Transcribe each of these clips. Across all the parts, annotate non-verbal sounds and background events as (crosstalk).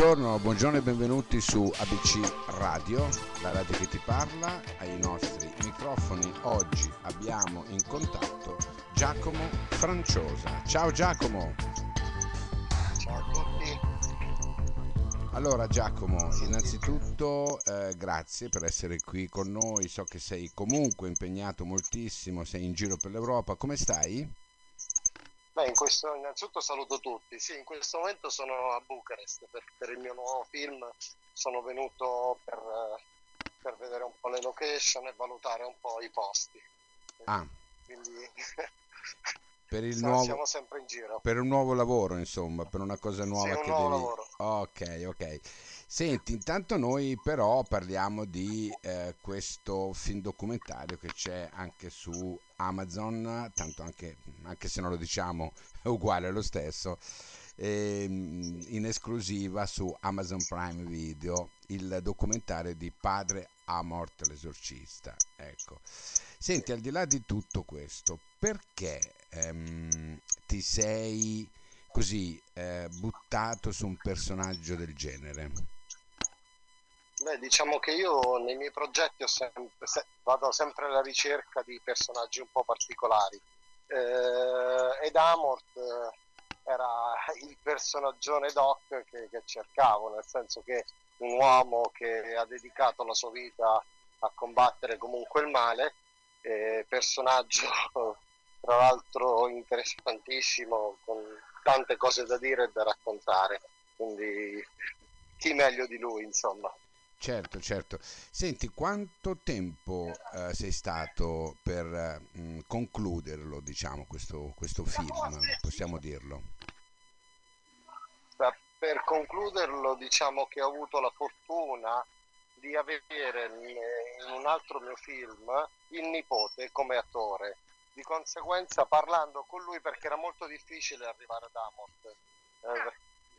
buongiorno, buongiorno e benvenuti su ABC Radio, la radio che ti parla, ai nostri microfoni. Oggi abbiamo in contatto Giacomo Franciosa. Ciao Giacomo! Ciao a tutti! Allora Giacomo, innanzitutto eh, grazie per essere qui con noi, so che sei comunque impegnato moltissimo, sei in giro per l'Europa, come stai? Beh, in questo, innanzitutto saluto tutti, sì, in questo momento sono a Bucarest per, per il mio nuovo film, sono venuto per, per, vedere un po' le location e valutare un po' i posti. Ah. Quindi (laughs) per il siamo, nuovo, siamo sempre in giro. Per un nuovo lavoro, insomma, per una cosa nuova sì, che nuovo devi... lavoro. Ok, ok. Senti, intanto noi però parliamo di eh, questo film documentario che c'è anche su Amazon, tanto anche, anche se non lo diciamo è (laughs) uguale lo stesso, ehm, in esclusiva su Amazon Prime Video, il documentario di Padre Amort l'esorcista. Ecco. Senti, al di là di tutto questo, perché ehm, ti sei così eh, buttato su un personaggio del genere? Beh, diciamo che io nei miei progetti sempre, se, vado sempre alla ricerca di personaggi un po' particolari eh, ed Amort eh, era (laughs) il personaggio doc che, che cercavo, nel senso che un uomo che ha dedicato la sua vita a combattere comunque il male, eh, personaggio (laughs) tra l'altro interessantissimo, con tante cose da dire e da raccontare, quindi chi meglio di lui, insomma. Certo, certo. Senti, quanto tempo eh, sei stato per mh, concluderlo, diciamo, questo, questo film, possiamo dirlo? Per concluderlo, diciamo che ho avuto la fortuna di avere in un altro mio film il nipote come attore. Di conseguenza, parlando con lui, perché era molto difficile arrivare ad Amort, eh,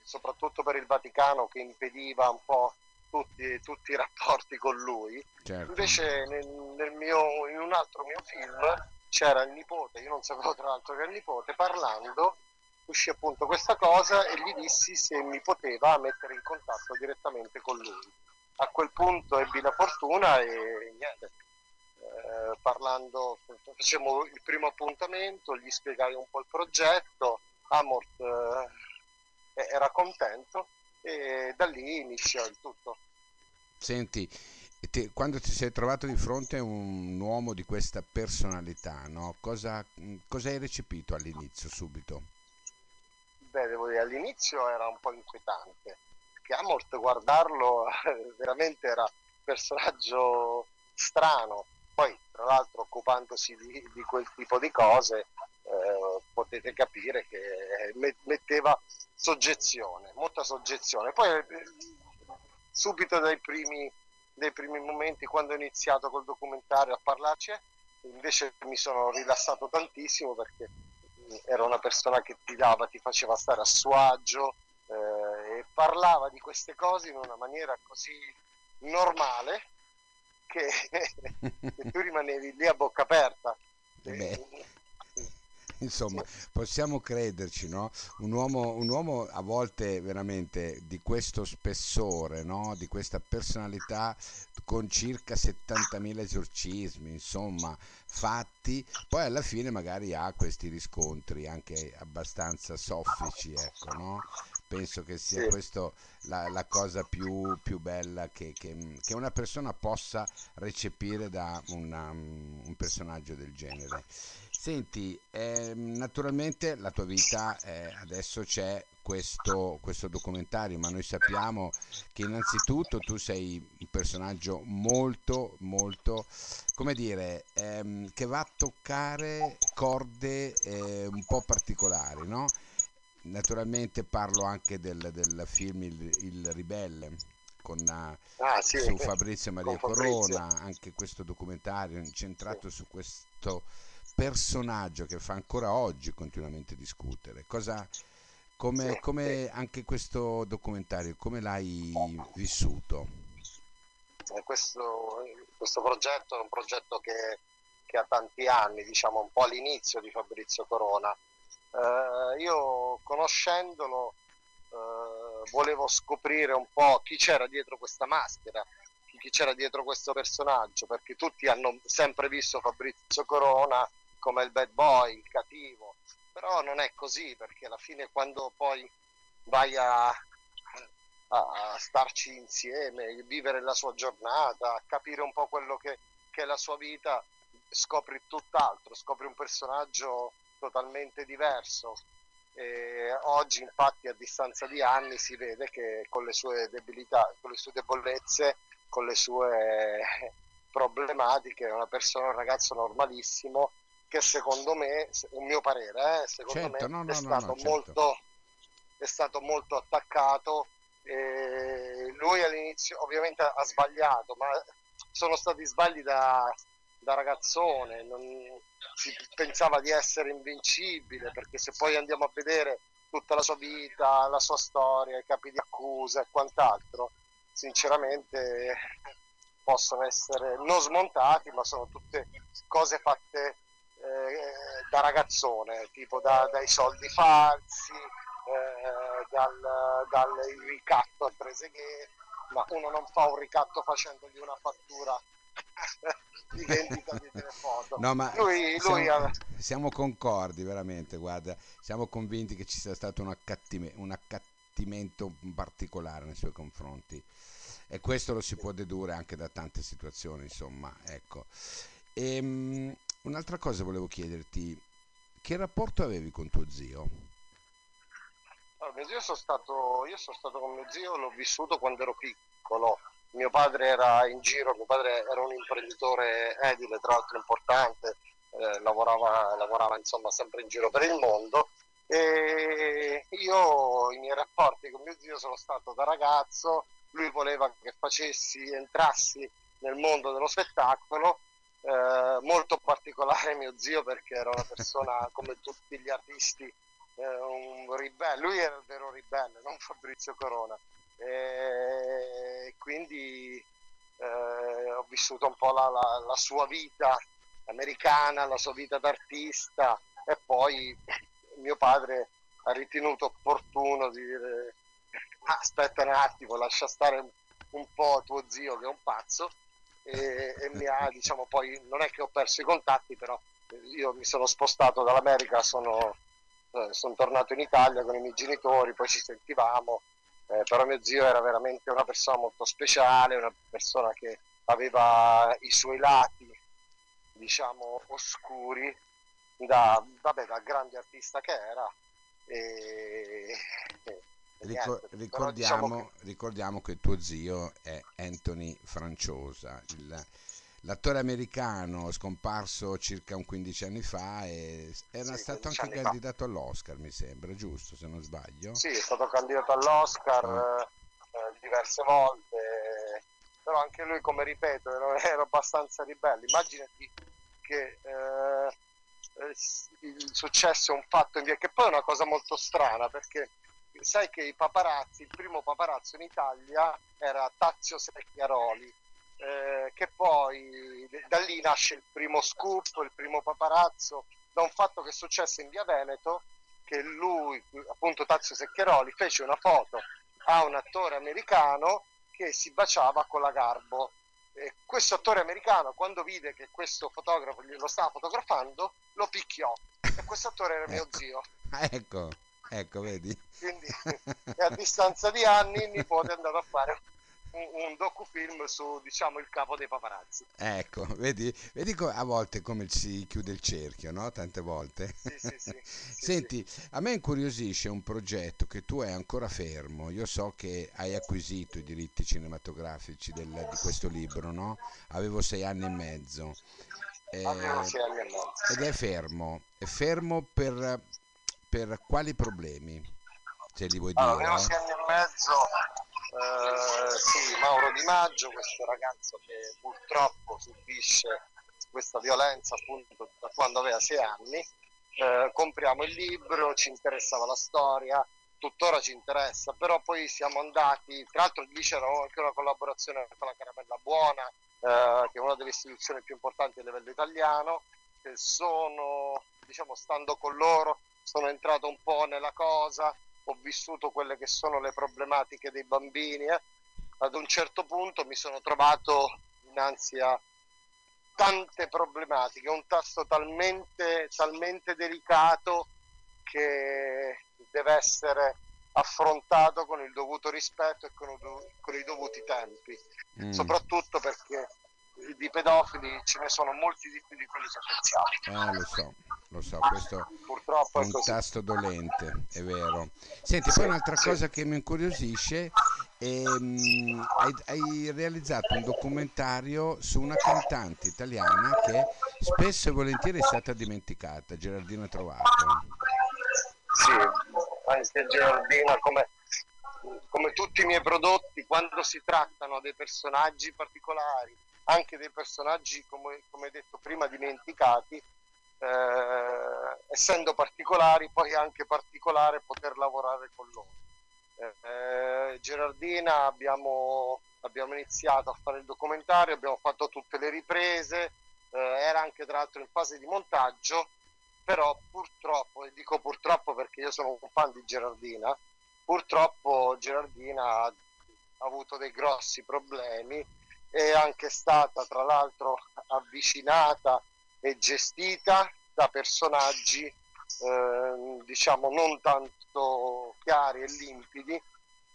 soprattutto per il Vaticano che impediva un po' tutti, tutti i rapporti con lui. Certo. Invece nel, nel mio, in un altro mio film c'era il nipote, io non sapevo tra l'altro che era il nipote, parlando uscì appunto questa cosa e gli dissi se mi poteva mettere in contatto direttamente con lui. A quel punto ebbi la fortuna e niente, eh, parlando, facemmo il primo appuntamento, gli spiegai un po' il progetto, Amort eh, era contento e da lì iniziò il tutto. Senti, te, quando ti sei trovato di fronte a un uomo di questa personalità, no? cosa, cosa hai recepito all'inizio, subito? Beh, devo dire, all'inizio era un po' inquietante, perché Amort guardarlo (laughs) veramente era un personaggio strano, poi tra l'altro occupandosi di, di quel tipo di cose eh, potete capire che metteva soggezione, molta soggezione. Poi eh, subito dai primi, dai primi momenti quando ho iniziato col documentario a parlarci, invece mi sono rilassato tantissimo perché era una persona che ti dava, ti faceva stare a suo agio eh, e parlava di queste cose in una maniera così normale che, (laughs) che tu rimanevi lì a bocca aperta. Beh insomma, possiamo crederci, no? Un uomo, un uomo a volte veramente di questo spessore, no? Di questa personalità con circa 70.000 esorcismi, insomma, fatti, poi alla fine magari ha questi riscontri anche abbastanza soffici, ecco, no? Penso che sia sì. questa la, la, cosa più, più bella che, che, che, una persona possa recepire da una, un personaggio del genere. Senti, eh, naturalmente la tua vita eh, adesso c'è questo, questo, documentario, ma noi sappiamo che innanzitutto tu sei un personaggio molto, molto, come dire, ehm, che va a toccare corde eh, un po' particolari, no? Naturalmente parlo anche del, del film il, il, Ribelle con, ah, sì, su Fabrizio Maria Corona, anche questo documentario incentrato su questo personaggio che fa ancora oggi continuamente discutere. Cosa, come, come anche questo documentario, come l'hai vissuto? Eh, questo, questo, progetto è un progetto che, che, ha tanti anni, diciamo un po' all'inizio di Fabrizio Corona. Eh, io conoscendolo eh, volevo scoprire un po' chi c'era dietro questa maschera, chi c'era dietro questo personaggio, perché tutti hanno sempre visto Fabrizio Corona come il bad boy, il cattivo, però non è così, perché alla fine quando poi vai a, a starci insieme, vivere la sua giornata, capire un po' quello che, che è la sua vita, scopri tutt'altro, scopri un personaggio totalmente diverso. E oggi infatti a distanza di anni si vede che con le sue debilità, con le sue debolezze, con le sue (laughs) problematiche, è una persona, un ragazzo normalissimo che secondo me, un mio parere, eh, secondo certo, me no, no, è, stato no, certo. molto, è stato molto attaccato. E lui all'inizio ovviamente ha sbagliato, ma sono stati sbagli da, da ragazzone, non, si pensava di essere invincibile, perché se poi andiamo a vedere tutta la sua vita, la sua storia, i capi di accusa e quant'altro, sinceramente possono essere non smontati, ma sono tutte cose fatte eh, da ragazzone, tipo da, dai soldi falsi, eh, dal, dal ricatto a Trezeguet, ma uno non fa un ricatto facendogli una fattura (laughs) di vendita di telefono. No, ma lui, siamo, lui ha... siamo, concordi veramente, guarda, siamo convinti che ci sia stato un, accattime, un accattimento particolare nei suoi confronti e questo lo si può dedurre anche da tante situazioni, insomma, ecco. E, um, un'altra cosa volevo chiederti, che rapporto avevi con tuo zio? Allora, io, sono stato, io sono stato con mio zio, l'ho vissuto quando ero piccolo mio padre era in giro, mio padre era un imprenditore edile, tra l'altro importante, eh, lavorava, lavorava insomma sempre in giro per il mondo e io i miei rapporti con mio zio sono stato da ragazzo, lui voleva che facessi, entrassi nel mondo dello spettacolo, eh, molto particolare mio zio perché era una persona (laughs) come tutti gli artisti, eh, un ribelle, lui era il vero ribelle, non Fabrizio Corona. E quindi eh, ho vissuto un po' la, la, la, sua vita americana, la sua vita d'artista e poi mio padre ha ritenuto opportuno di dire aspetta un attimo, lascia stare un po' tuo zio che è un pazzo e, e mi ha diciamo poi non è che ho perso i contatti però io mi sono spostato dall'America sono, eh, sono tornato in Italia con i miei genitori poi ci sentivamo eh, però mio zio era veramente una persona molto speciale, una persona che aveva i suoi lati, diciamo, oscuri, da, vabbè, da grande artista che era. E, e Ricor- ricordiamo, diciamo che... ricordiamo, che... tuo zio è Anthony Franciosa, il l'attore americano scomparso circa un 15 anni fa e era sì, stato anche candidato fa. all'Oscar mi sembra, giusto se non sbaglio? Sì, è stato candidato all'Oscar ah. eh, diverse volte, però anche lui come ripeto era, era abbastanza ribelle, immaginati che eh, il successo è un fatto in via, che poi è una cosa molto strana perché sai che i paparazzi, il primo paparazzo in Italia era Tazio Secchiaroli eh, che poi da lì nasce il primo scoop, il primo paparazzo, da un fatto che successe in via Veneto, che lui, appunto Tazio Seccheroli, fece una foto a un attore americano che si baciava con la Garbo. E questo attore americano, quando vide che questo fotografo lo stava fotografando, lo picchiò. E questo attore era mio ecco. zio. (laughs) Ecco, ecco, vedi. Quindi (laughs) a distanza di anni il nipote è andato a fare un, un docufilm su diciamo il capo dei paparazzi. Ecco, vedi, vedi a volte come si chiude il cerchio, no? Tante volte. Sì, (laughs) sì, sì, Senti, a me incuriosisce un progetto che tu hai ancora fermo. Io so che hai acquisito i diritti cinematografici del, di questo libro, no? Avevo sei anni e mezzo. Eh, sei anni e mezzo. Ed è fermo. È fermo per, per quali problemi? Se li vuoi allora, dire. Avevo sei anni e mezzo eh, sì, Mauro Di Maggio, questo ragazzo che purtroppo subisce questa violenza appunto da quando aveva sei anni. Eh, compriamo il libro, ci interessava la storia, tuttora ci interessa, però poi siamo andati, tra l'altro lì c'era anche una collaborazione con la Caramella Buona, eh, che è una delle istituzioni più importanti a livello italiano, che sono, diciamo, stando con loro, sono entrato un po' nella cosa, ho vissuto quelle che sono le problematiche dei bambini. Eh. Ad un certo punto mi sono trovato innanzi a tante problematiche, un tasto talmente, talmente delicato che deve essere affrontato con il dovuto rispetto e con, con i dovuti tempi, mm. soprattutto perché di pedofili ce ne sono molti di più di quelli che pensiamo. Eh, lo so, lo so, questo Purtroppo è un così. tasto dolente, è vero. Senti, sì, poi un'altra sì. cosa che mi incuriosisce è, um, hai, hai, realizzato un documentario su una cantante italiana che spesso e volentieri è stata dimenticata, Gerardina Trovato. Sì, anche Gerardina come come tutti i miei prodotti, quando si trattano dei personaggi particolari, anche dei personaggi, come, come detto prima, dimenticati, eh, essendo particolari, poi è anche particolare poter lavorare con loro. Eh, Gerardina abbiamo, abbiamo, iniziato a fare il documentario, abbiamo fatto tutte le riprese, eh, era anche tra l'altro in fase di montaggio, però purtroppo, e dico purtroppo perché io sono un fan di Gerardina, purtroppo Gerardina ha avuto dei grossi problemi è anche stata tra l'altro avvicinata e gestita da personaggi eh, diciamo non tanto chiari e limpidi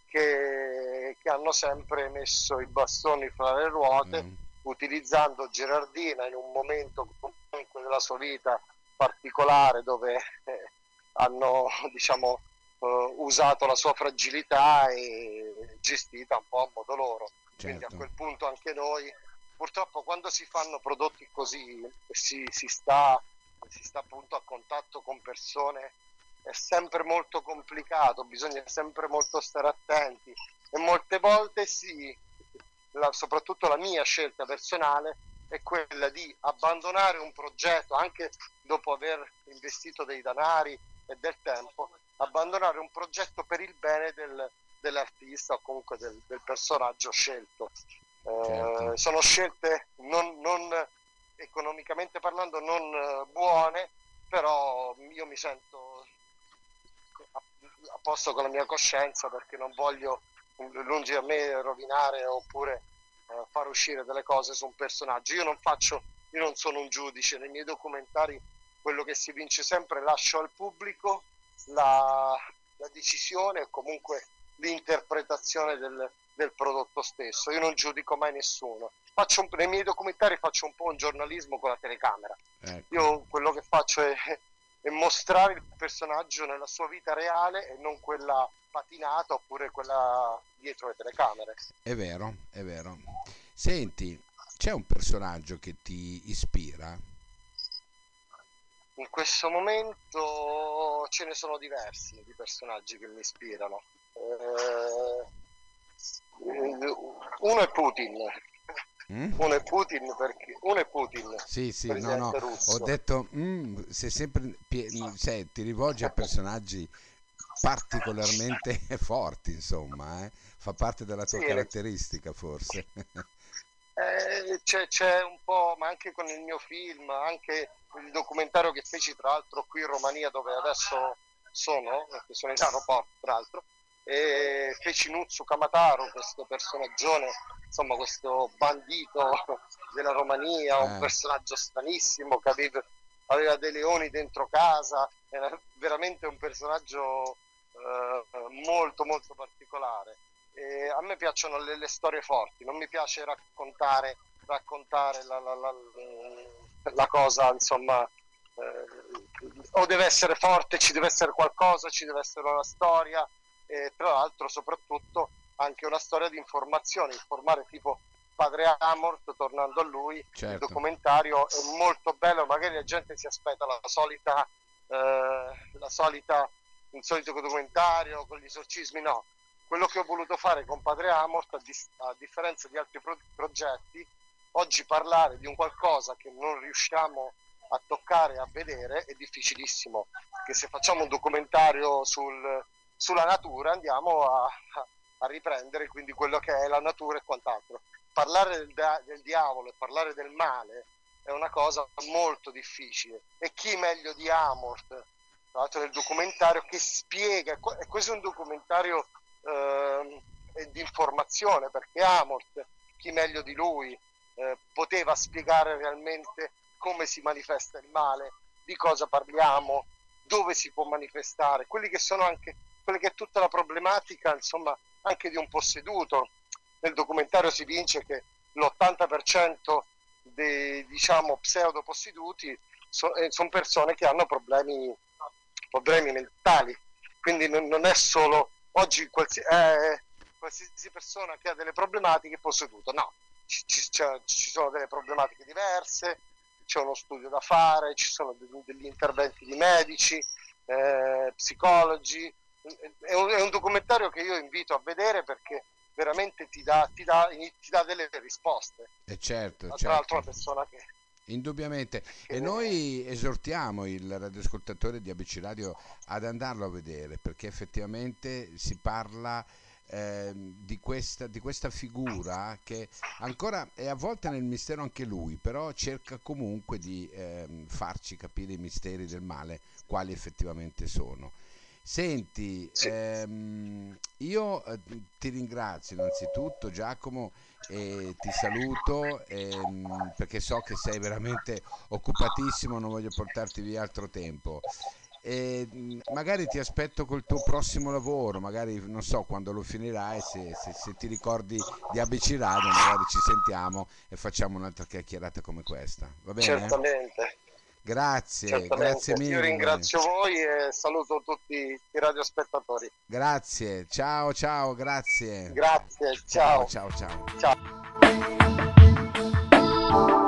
che, che, hanno sempre messo i bastoni fra le ruote mm. utilizzando Gerardina in un momento comunque della sua vita particolare dove eh, hanno (laughs) diciamo eh, usato la sua fragilità e gestita un po' a modo loro quindi a certo. quel punto anche noi, purtroppo quando si fanno prodotti così si, si, sta, si sta appunto a contatto con persone, è sempre molto complicato, bisogna sempre molto stare attenti e molte volte sì, la, soprattutto la mia scelta personale è quella di abbandonare un progetto anche dopo aver investito dei danari e del tempo, abbandonare un progetto per il bene del, dell'artista o comunque del, del personaggio scelto. Eh, certo. Sono scelte non, non, economicamente parlando non eh, buone, però io mi sento a, a posto con la mia coscienza perché non voglio lungi a me rovinare oppure eh, far uscire delle cose su un personaggio. Io non faccio, io non sono un giudice, nei miei documentari quello che si vince sempre lascio al pubblico la, la decisione o comunque l'interpretazione del, del, prodotto stesso. Io non giudico mai nessuno. Un, nei miei documentari faccio un po' un giornalismo con la telecamera. Ecco. Io quello che faccio è, è, mostrare il personaggio nella sua vita reale e non quella patinata oppure quella dietro le telecamere. È vero, è vero. Senti, c'è un personaggio che ti ispira? In questo momento ce ne sono diversi di personaggi che mi ispirano. Eh, uno è Putin. Mm? Uno è Putin perché uno è Putin. Sì, sì, no, no. Russo. Ho detto mm, se sempre se, ti rivolgi a personaggi particolarmente (laughs) forti, insomma, eh? fa parte della tua sì, caratteristica forse. (laughs) Eh, c'è, c'è, un po', ma anche con il mio film, anche il documentario che feci tra l'altro qui in Romania dove adesso sono, perché sono in aeroporto tra l'altro, e feci Nuzzu Kamataro, questo personaggio, insomma questo bandito della Romania, un eh. personaggio stranissimo che aveva, aveva, dei leoni dentro casa, era veramente un personaggio eh, molto molto particolare. E a me piacciono le, le, storie forti, non mi piace raccontare, raccontare la, la, la, la cosa, insomma, eh, o deve essere forte, ci deve essere qualcosa, ci deve essere una storia, e tra l'altro soprattutto anche una storia di informazione, informare tipo Padre Amort, tornando a lui, certo. il documentario è molto bello, magari la gente si aspetta la solita, eh, la solita, un solito documentario con gli esorcismi, no. Quello che ho voluto fare con Padre Amort, a, dis- a differenza di altri pro- progetti, oggi parlare di un qualcosa che non riusciamo a toccare, a vedere, è difficilissimo, che se facciamo un documentario sul, sulla natura andiamo a, a, riprendere quindi quello che è la natura e quant'altro. Parlare del, del diavolo e parlare del male è una cosa molto difficile e chi meglio di Amort tra l'altro nel documentario, che spiega, e questo è un documentario eh, di informazione, perché Amort, chi meglio di lui, eh, poteva spiegare realmente come si manifesta il male, di cosa parliamo, dove si può manifestare, quelli che sono anche, quella che è tutta la problematica, insomma, anche di un posseduto. Nel documentario si vince che l'80% dei diciamo, pseudoposseduti eh, sono persone che hanno problemi, problemi mentali. Quindi non, non è solo oggi qualsiasi, eh, qualsiasi, persona che ha delle problematiche è posseduto, no, ci, ci, ci, sono delle problematiche diverse, c'è uno studio da fare, ci sono degli interventi di medici, eh, psicologi. È un, è un documentario che io invito a vedere perché veramente ti dà, ti dà, ti dà delle risposte. E certo, Tra certo. l'altro una persona che... Indubbiamente. E noi esortiamo il radioascoltatore di ABC Radio ad andarlo a vedere perché effettivamente si parla eh, di, questa, di, questa, figura che ancora è avvolta nel mistero anche lui, però cerca comunque di eh, farci capire i misteri del male, quali effettivamente sono. Senti, ehm, io eh, ti ringrazio innanzitutto Giacomo e ti saluto ehm, perché so che sei veramente occupatissimo, non voglio portarti via altro tempo. E magari ti aspetto col tuo prossimo lavoro, magari non so quando lo finirai, se, se, se ti ricordi di ABC Radio, magari ci sentiamo e facciamo un'altra chiacchierata come questa. Va bene? Certamente. Grazie, Certamente. grazie mille. Io ringrazio voi e saluto tutti i radiospettatori. Grazie, ciao ciao, grazie. Grazie, ciao. Ciao ciao. ciao. ciao.